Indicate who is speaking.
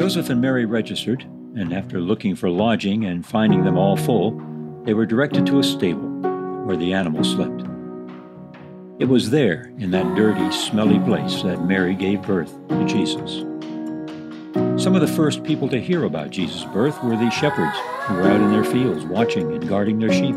Speaker 1: Joseph and Mary registered, and after looking for lodging and finding them all full, they were directed to a stable where the animals slept. It was there, in that dirty, smelly place, that Mary gave birth to Jesus. Some of the first people to hear about Jesus' birth were these shepherds who were out in their fields watching and guarding their sheep.